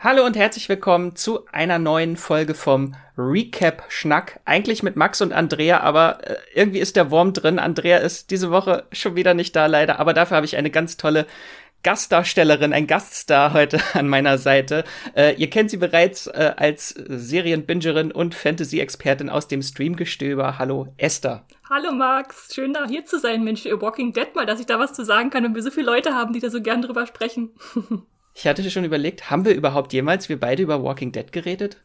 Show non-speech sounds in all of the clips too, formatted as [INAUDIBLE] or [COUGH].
Hallo und herzlich willkommen zu einer neuen Folge vom Recap Schnack. Eigentlich mit Max und Andrea, aber äh, irgendwie ist der Wurm drin. Andrea ist diese Woche schon wieder nicht da, leider. Aber dafür habe ich eine ganz tolle Gastdarstellerin, ein Gaststar heute [LAUGHS] an meiner Seite. Äh, ihr kennt sie bereits äh, als Serienbingerin und Fantasy-Expertin aus dem Streamgestöber. Hallo, Esther. Hallo Max, schön da hier zu sein, Mensch, Walking Dead mal, dass ich da was zu sagen kann und wir so viele Leute haben, die da so gern drüber sprechen. [LAUGHS] Ich hatte schon überlegt, haben wir überhaupt jemals wir beide über Walking Dead geredet?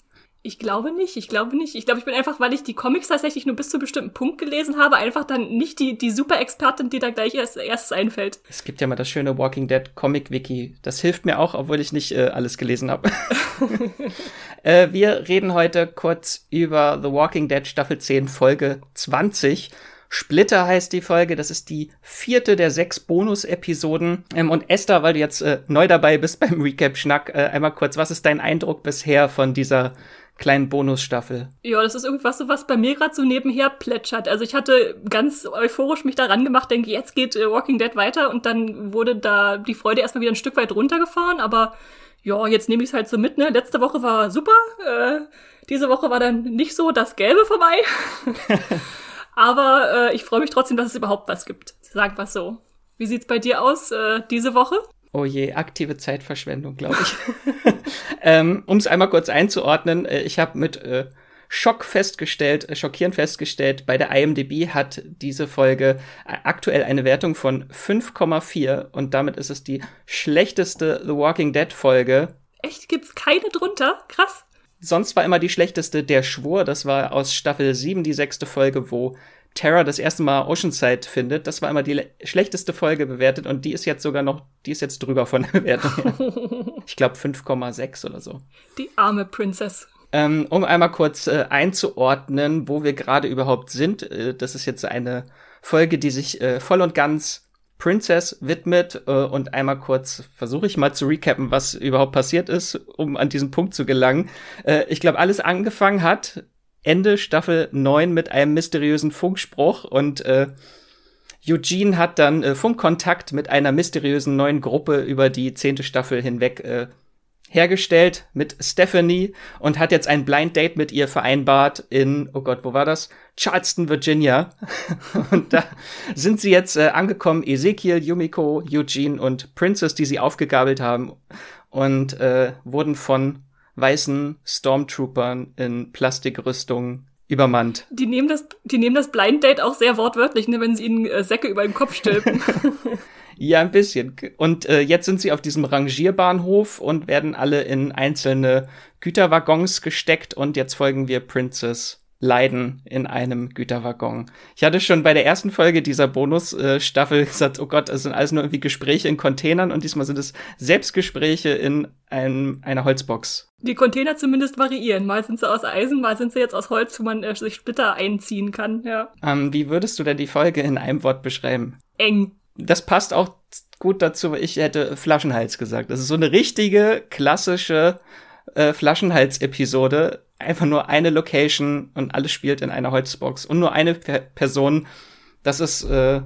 Ich glaube nicht, ich glaube nicht. Ich glaube, ich bin einfach, weil ich die Comics tatsächlich nur bis zu einem bestimmten Punkt gelesen habe, einfach dann nicht die, die Super-Expertin, die da gleich erst erstes einfällt. Es gibt ja mal das schöne Walking Dead Comic-Wiki. Das hilft mir auch, obwohl ich nicht äh, alles gelesen habe. [LAUGHS] [LAUGHS] äh, wir reden heute kurz über The Walking Dead Staffel 10 Folge 20. Splitter heißt die Folge. Das ist die vierte der sechs Bonus-Episoden. Ähm, und Esther, weil du jetzt äh, neu dabei bist beim Recap-Schnack, äh, einmal kurz, was ist dein Eindruck bisher von dieser kleinen Bonusstaffel? Ja, das ist irgendwas, so, was bei mir gerade so nebenher plätschert. Also ich hatte ganz euphorisch mich daran gemacht, denke, jetzt geht äh, Walking Dead weiter und dann wurde da die Freude erstmal wieder ein Stück weit runtergefahren, aber ja, jetzt nehme ich es halt so mit, ne? Letzte Woche war super, äh, diese Woche war dann nicht so das Gelbe vorbei. [LAUGHS] Aber äh, ich freue mich trotzdem, dass es überhaupt was gibt. Sag was so. Wie sieht's bei dir aus äh, diese Woche? Oh je, aktive Zeitverschwendung, glaube ich. [LAUGHS] ähm, um es einmal kurz einzuordnen, äh, ich habe mit äh, Schock festgestellt, äh, schockierend festgestellt, bei der IMDb hat diese Folge äh, aktuell eine Wertung von 5,4 und damit ist es die schlechteste The Walking Dead Folge. Echt? Gibt's keine drunter? Krass sonst war immer die schlechteste Der Schwur. Das war aus Staffel 7 die sechste Folge, wo Terra das erste Mal Oceanside findet. Das war immer die schlechteste Folge bewertet und die ist jetzt sogar noch, die ist jetzt drüber von der Bewertung. [LAUGHS] ich glaube 5,6 oder so. Die arme Princess. Ähm, um einmal kurz äh, einzuordnen, wo wir gerade überhaupt sind. Äh, das ist jetzt eine Folge, die sich äh, voll und ganz Princess widmet äh, und einmal kurz versuche ich mal zu recappen, was überhaupt passiert ist, um an diesen Punkt zu gelangen. Äh, ich glaube, alles angefangen hat Ende Staffel 9 mit einem mysteriösen Funkspruch und äh, Eugene hat dann äh, Funkkontakt mit einer mysteriösen neuen Gruppe über die zehnte Staffel hinweg äh, hergestellt mit Stephanie und hat jetzt ein Blind Date mit ihr vereinbart in, oh Gott, wo war das? Charleston, Virginia. [LAUGHS] und da sind sie jetzt äh, angekommen, Ezekiel, Yumiko, Eugene und Princess, die sie aufgegabelt haben und äh, wurden von weißen Stormtroopern in Plastikrüstung übermannt. Die nehmen das, die nehmen das Blind Date auch sehr wortwörtlich, ne, wenn sie ihnen äh, Säcke über den Kopf stülpen. [LAUGHS] Ja, ein bisschen. Und äh, jetzt sind sie auf diesem Rangierbahnhof und werden alle in einzelne Güterwaggons gesteckt und jetzt folgen wir Princess Leiden in einem Güterwaggon. Ich hatte schon bei der ersten Folge dieser Bonusstaffel [LAUGHS] gesagt, oh Gott, es sind alles nur irgendwie Gespräche in Containern und diesmal sind es Selbstgespräche in einem, einer Holzbox. Die Container zumindest variieren. Mal sind sie aus Eisen, mal sind sie jetzt aus Holz, wo man äh, sich Splitter einziehen kann, ja. Ähm, wie würdest du denn die Folge in einem Wort beschreiben? Eng das passt auch gut dazu, ich hätte Flaschenhals gesagt. Das ist so eine richtige, klassische äh, Flaschenhals-Episode. Einfach nur eine Location und alles spielt in einer Holzbox und nur eine per Person. Das ist, äh,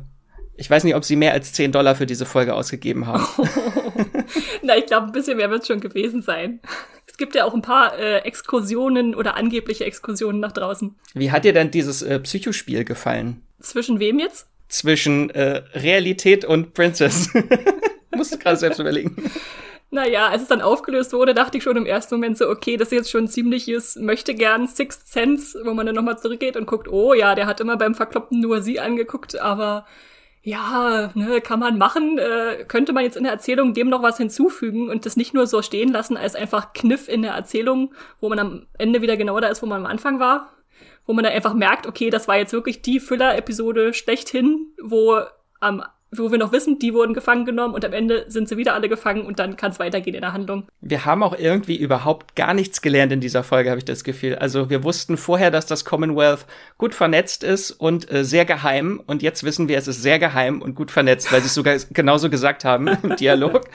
ich weiß nicht, ob sie mehr als 10 Dollar für diese Folge ausgegeben haben. [LAUGHS] Na, ich glaube, ein bisschen mehr wird es schon gewesen sein. Es gibt ja auch ein paar äh, Exkursionen oder angebliche Exkursionen nach draußen. Wie hat dir denn dieses äh, Psychospiel gefallen? Zwischen wem jetzt? Zwischen äh, Realität und Princess. [LAUGHS] Musste gerade selbst überlegen. Naja, als es dann aufgelöst wurde, dachte ich schon im ersten Moment so, okay, das ist jetzt schon ein ziemliches möchte gern Sixth Sense, wo man dann nochmal zurückgeht und guckt, oh ja, der hat immer beim Verkloppen nur sie angeguckt, aber ja, ne, kann man machen, äh, könnte man jetzt in der Erzählung dem noch was hinzufügen und das nicht nur so stehen lassen als einfach Kniff in der Erzählung, wo man am Ende wieder genau da ist, wo man am Anfang war wo man dann einfach merkt, okay, das war jetzt wirklich die Füller-Episode schlechthin, wo am wo wir noch wissen, die wurden gefangen genommen und am Ende sind sie wieder alle gefangen und dann kann es weitergehen in der Handlung. Wir haben auch irgendwie überhaupt gar nichts gelernt in dieser Folge, habe ich das Gefühl. Also wir wussten vorher, dass das Commonwealth gut vernetzt ist und äh, sehr geheim und jetzt wissen wir, es ist sehr geheim und gut vernetzt, weil sie es sogar [LAUGHS] genauso gesagt haben im Dialog.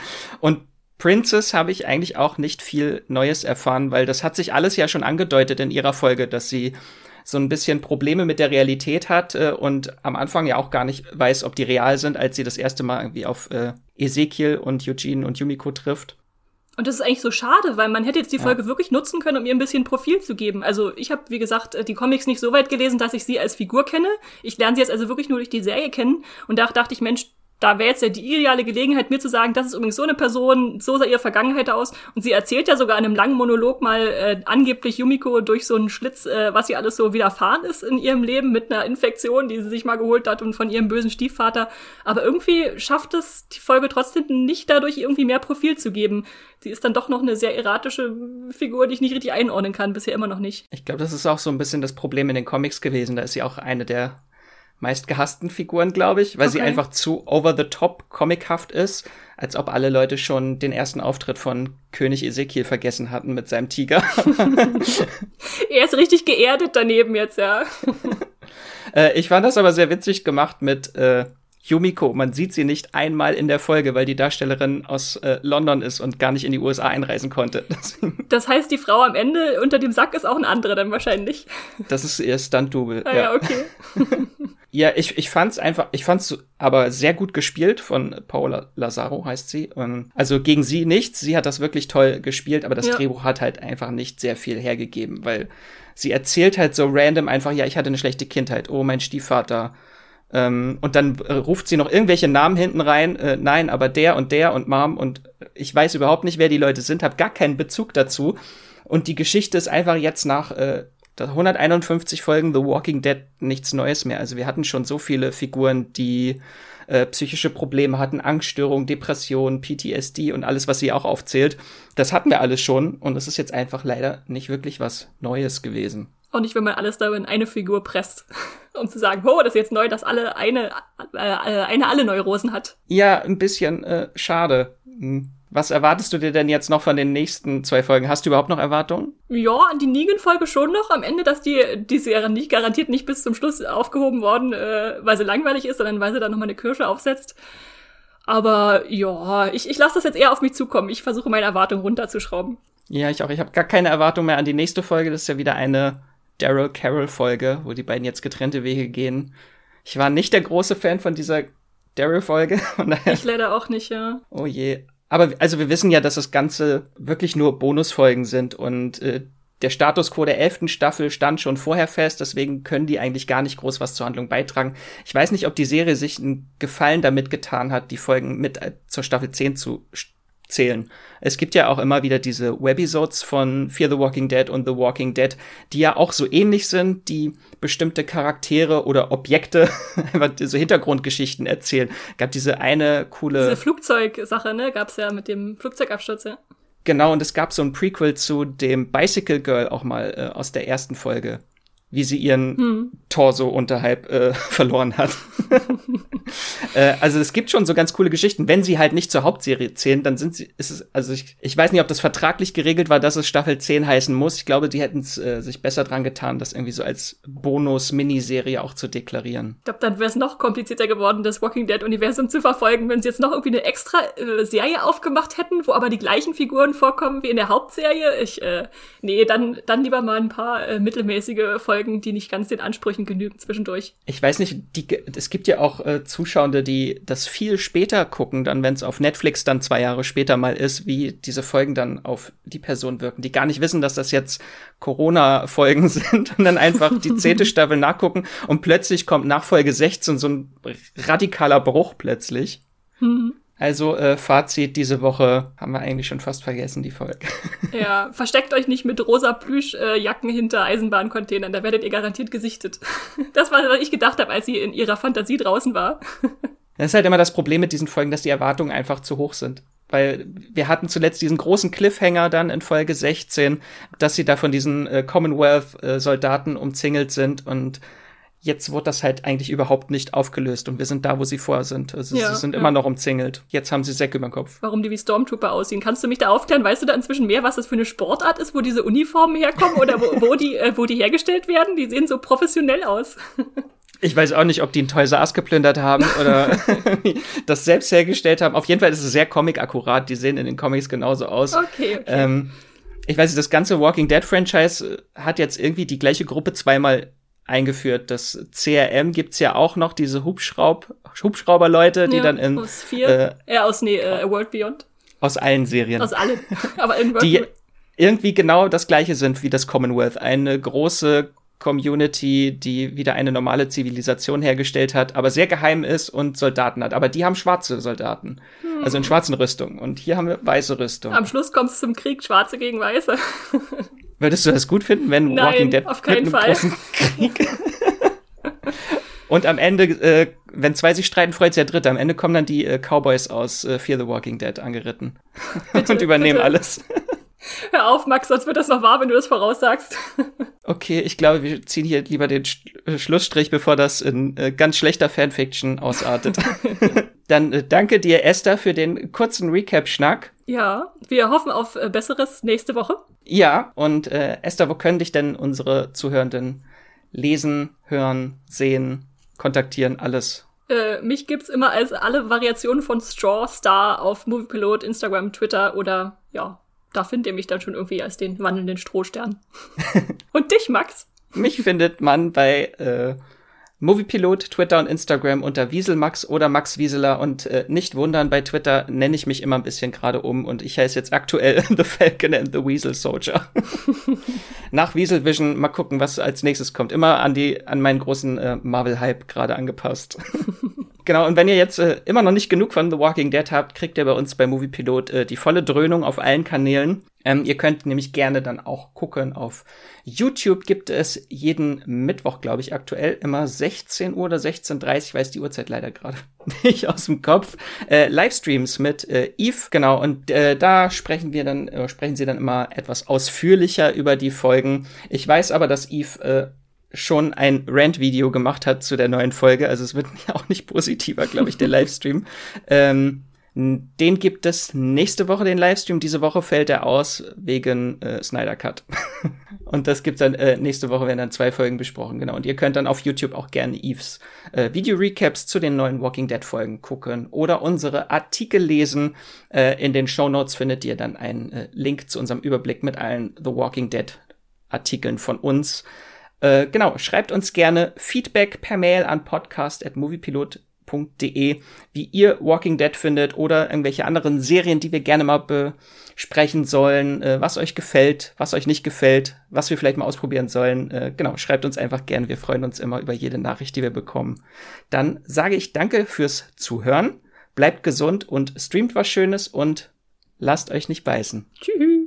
Und Princess habe ich eigentlich auch nicht viel Neues erfahren, weil das hat sich alles ja schon angedeutet in ihrer Folge, dass sie so ein bisschen Probleme mit der Realität hat äh, und am Anfang ja auch gar nicht weiß, ob die real sind, als sie das erste Mal irgendwie auf äh, Ezekiel und Eugene und Yumiko trifft. Und das ist eigentlich so schade, weil man hätte jetzt die Folge ja. wirklich nutzen können, um ihr ein bisschen Profil zu geben. Also ich habe, wie gesagt, äh, die Comics nicht so weit gelesen, dass ich sie als Figur kenne. Ich lerne sie jetzt also wirklich nur durch die Serie kennen. Und da dachte ich, Mensch, da wäre jetzt ja die ideale Gelegenheit, mir zu sagen, das ist übrigens so eine Person, so sah ihre Vergangenheit aus. Und sie erzählt ja sogar in einem langen Monolog mal äh, angeblich Yumiko durch so einen Schlitz, äh, was sie alles so widerfahren ist in ihrem Leben mit einer Infektion, die sie sich mal geholt hat und von ihrem bösen Stiefvater. Aber irgendwie schafft es die Folge trotzdem nicht dadurch irgendwie mehr Profil zu geben. Sie ist dann doch noch eine sehr erratische Figur, die ich nicht richtig einordnen kann, bisher immer noch nicht. Ich glaube, das ist auch so ein bisschen das Problem in den Comics gewesen. Da ist sie auch eine der meistgehassten Figuren, glaube ich, weil okay. sie einfach zu over the top comichaft ist, als ob alle Leute schon den ersten Auftritt von König Ezekiel vergessen hatten mit seinem Tiger. [LAUGHS] er ist richtig geerdet daneben jetzt, ja. [LAUGHS] äh, ich fand das aber sehr witzig gemacht mit äh, Yumiko, man sieht sie nicht einmal in der Folge, weil die Darstellerin aus äh, London ist und gar nicht in die USA einreisen konnte. [LAUGHS] das heißt, die Frau am Ende unter dem Sack ist auch eine andere dann wahrscheinlich. Das ist ihr Stunt-Double. Ah, ja. ja, okay. Ja, ich, ich fand's einfach, ich fand's aber sehr gut gespielt von Paola Lazaro, heißt sie. Ähm, also gegen sie nichts, sie hat das wirklich toll gespielt, aber das ja. Drehbuch hat halt einfach nicht sehr viel hergegeben, weil sie erzählt halt so random einfach, ja, ich hatte eine schlechte Kindheit, oh, mein Stiefvater ähm, und dann äh, ruft sie noch irgendwelche Namen hinten rein. Äh, nein, aber der und der und Mom und ich weiß überhaupt nicht, wer die Leute sind, habe gar keinen Bezug dazu. Und die Geschichte ist einfach jetzt nach äh, 151 Folgen The Walking Dead nichts Neues mehr. Also wir hatten schon so viele Figuren, die äh, psychische Probleme hatten, Angststörungen, Depressionen, PTSD und alles, was sie auch aufzählt. Das hatten wir alles schon und es ist jetzt einfach leider nicht wirklich was Neues gewesen. Und nicht, wenn man alles da in eine Figur presst, [LAUGHS] um zu sagen, oh, das ist jetzt neu, dass alle eine, äh, eine alle Neurosen hat. Ja, ein bisschen äh, schade. Hm. Was erwartest du dir denn jetzt noch von den nächsten zwei Folgen? Hast du überhaupt noch Erwartungen? Ja, an die Negan-Folge schon noch. Am Ende, dass die, die Serie nicht garantiert nicht bis zum Schluss aufgehoben worden, äh, weil sie langweilig ist, sondern weil sie da nochmal eine Kirsche aufsetzt. Aber ja, ich, ich lasse das jetzt eher auf mich zukommen. Ich versuche meine Erwartungen runterzuschrauben. Ja, ich auch. Ich habe gar keine Erwartung mehr an die nächste Folge. Das ist ja wieder eine Daryl Carroll Folge, wo die beiden jetzt getrennte Wege gehen. Ich war nicht der große Fan von dieser Daryl Folge. [LAUGHS] Ich leider auch nicht, ja. Oh je. Aber also wir wissen ja, dass das Ganze wirklich nur Bonusfolgen sind und äh, der Status quo der elften Staffel stand schon vorher fest, deswegen können die eigentlich gar nicht groß was zur Handlung beitragen. Ich weiß nicht, ob die Serie sich einen Gefallen damit getan hat, die Folgen mit äh, zur Staffel 10 zu zählen. Es gibt ja auch immer wieder diese Webisodes von Fear the Walking Dead und The Walking Dead, die ja auch so ähnlich sind, die bestimmte Charaktere oder Objekte, [LAUGHS] einfach so Hintergrundgeschichten erzählen. Gab diese eine coole. Diese Flugzeugsache, ne? Gab's ja mit dem Flugzeugabsturz, ja. Genau, und es gab so ein Prequel zu dem Bicycle Girl auch mal äh, aus der ersten Folge wie sie ihren hm. Torso unterhalb äh, [LAUGHS] verloren hat. [LAUGHS] äh, also es gibt schon so ganz coole Geschichten. Wenn sie halt nicht zur Hauptserie zählen, dann sind sie, ist es, also ich, ich weiß nicht, ob das vertraglich geregelt war, dass es Staffel 10 heißen muss. Ich glaube, die hätten es äh, sich besser dran getan, das irgendwie so als Bonus-Miniserie auch zu deklarieren. Ich glaube, dann wäre es noch komplizierter geworden, das Walking Dead-Universum zu verfolgen, wenn sie jetzt noch irgendwie eine extra äh, Serie aufgemacht hätten, wo aber die gleichen Figuren vorkommen wie in der Hauptserie. Ich, äh, nee, dann, dann lieber mal ein paar äh, mittelmäßige Folgen, die nicht ganz den Ansprüchen genügen zwischendurch. Ich weiß nicht, die, es gibt ja auch äh, Zuschauende, die das viel später gucken, dann wenn es auf Netflix dann zwei Jahre später mal ist, wie diese Folgen dann auf die Person wirken, die gar nicht wissen, dass das jetzt Corona-Folgen [LAUGHS] sind und dann einfach die zehnte [LAUGHS] Staffel nachgucken und plötzlich kommt nach Folge 16 so ein radikaler Bruch plötzlich. Mhm. Also äh, Fazit diese Woche haben wir eigentlich schon fast vergessen, die Folge. [LAUGHS] Ja, versteckt euch nicht mit rosa Plüschjacken äh, hinter Eisenbahncontainern, da werdet ihr garantiert gesichtet. [LAUGHS] Das war, was ich gedacht habe, als sie in ihrer Fantasie draußen war. [LAUGHS] Das ist halt immer das Problem mit diesen Folgen, dass die Erwartungen einfach zu hoch sind. Weil wir hatten zuletzt diesen großen Cliffhanger dann in Folge 16, dass sie da von diesen äh, Commonwealth-Soldaten äh, umzingelt sind und jetzt wird das halt eigentlich überhaupt nicht aufgelöst und wir sind da, wo sie vorher sind. Also ja, sie sind ja. immer noch umzingelt. Jetzt haben sie Säcke über den Kopf. Warum die wie Stormtrooper aussehen? Kannst du mich da aufklären? Weißt du da inzwischen mehr, was das für eine Sportart ist, wo diese Uniformen herkommen oder wo, wo die, äh, wo die hergestellt werden? Die sehen so professionell aus. Ich weiß auch nicht, ob die ein Toys R geplündert haben oder [LAUGHS] das selbst hergestellt haben. Auf jeden Fall ist es sehr comic-akkurat. Die sehen in den Comics genauso aus. Okay, okay. Ähm, ich weiß nicht, das ganze Walking Dead Franchise hat jetzt irgendwie die gleiche Gruppe zweimal eingeführt. Das CRM gibt's ja auch noch, diese Hubschraub Hubschrauberleute, die ja, dann in aus vier, äh, äh, aus nee, äh, World Beyond. Aus allen Serien. Aus allen. Aber in die irgendwie genau das gleiche sind wie das Commonwealth. Eine große Community, die wieder eine normale Zivilisation hergestellt hat, aber sehr geheim ist und Soldaten hat. Aber die haben schwarze Soldaten. Hm. Also in schwarzen Rüstungen. Und hier haben wir weiße Rüstungen. Am Schluss kommt es zum Krieg, schwarze gegen weiße. [LAUGHS] Würdest du das gut finden, wenn Nein, Walking Dead auf keinen Fall. Krieg [LAUGHS] Und am Ende, äh, wenn zwei sich streiten, freut sich der Dritte. Am Ende kommen dann die äh, Cowboys aus äh, Fear the Walking Dead angeritten bitte, [LAUGHS] und übernehmen bitte. alles. Hör auf, Max, sonst wird das noch wahr, wenn du das voraussagst. [LAUGHS] okay, ich glaube, wir ziehen hier lieber den Sch äh, Schlussstrich, bevor das in äh, ganz schlechter Fanfiction ausartet. [LAUGHS] Dann äh, danke dir, Esther, für den kurzen Recap-Schnack. Ja, wir hoffen auf äh, Besseres nächste Woche. Ja, und äh, Esther, wo können dich denn unsere Zuhörenden lesen, hören, sehen, kontaktieren, alles? Äh, mich gibt's immer als alle Variationen von Straw Star auf Moviepilot, Instagram, Twitter oder ja, da findet ihr mich dann schon irgendwie als den wandelnden Strohstern. [LAUGHS] und dich, Max? Mich findet man bei äh, Moviepilot, Twitter und Instagram unter Wieselmax oder Max Wieseler und äh, nicht wundern, bei Twitter nenne ich mich immer ein bisschen gerade um und ich heiße jetzt aktuell [LAUGHS] The Falcon and the Weasel Soldier. [LAUGHS] Nach Weasel Vision mal gucken, was als nächstes kommt. Immer an die an meinen großen äh, Marvel Hype gerade angepasst. Genau, und wenn ihr jetzt äh, immer noch nicht genug von The Walking Dead habt, kriegt ihr bei uns bei Moviepilot äh, die volle Dröhnung auf allen Kanälen. Ähm, ihr könnt nämlich gerne dann auch gucken. Auf YouTube gibt es jeden Mittwoch, glaube ich, aktuell immer 16 Uhr oder 16.30 ich weiß die Uhrzeit leider gerade [LAUGHS] nicht aus dem Kopf. Äh, Livestreams mit äh, Eve, genau, und äh, da sprechen wir dann, äh, sprechen sie dann immer etwas ausführlicher über die Folgen. Ich weiß aber, dass Eve äh, schon ein Rant-Video gemacht hat zu der neuen Folge. Also es wird [LAUGHS] auch nicht positiver, glaube ich, der [LAUGHS] Livestream. ähm, den gibt es nächste Woche, den Livestream. Diese Woche fällt er aus wegen äh, Snyder Cut. [LAUGHS] und das gibt's dann äh, nächste Woche, werden dann zwei Folgen besprochen, genau. Und ihr könnt dann auf YouTube auch gerne Eves äh, Video-Recaps zu den neuen Walking Dead-Folgen gucken oder unsere Artikel lesen. Äh, in den Show Notes findet ihr dann einen äh, Link zu unserem Überblick mit allen The Walking Dead Artikeln von uns. Äh, genau, schreibt uns gerne Feedback per Mail an podcast.moviepilot.de, wie ihr Walking Dead findet oder irgendwelche anderen Serien, die wir gerne mal besprechen sollen, äh, was euch gefällt, was euch nicht gefällt, was wir vielleicht mal ausprobieren sollen. Äh, genau, schreibt uns einfach gerne. Wir freuen uns immer über jede Nachricht, die wir bekommen. Dann sage ich danke fürs Zuhören. Bleibt gesund und streamt was Schönes und lasst euch nicht beißen. Tschüss.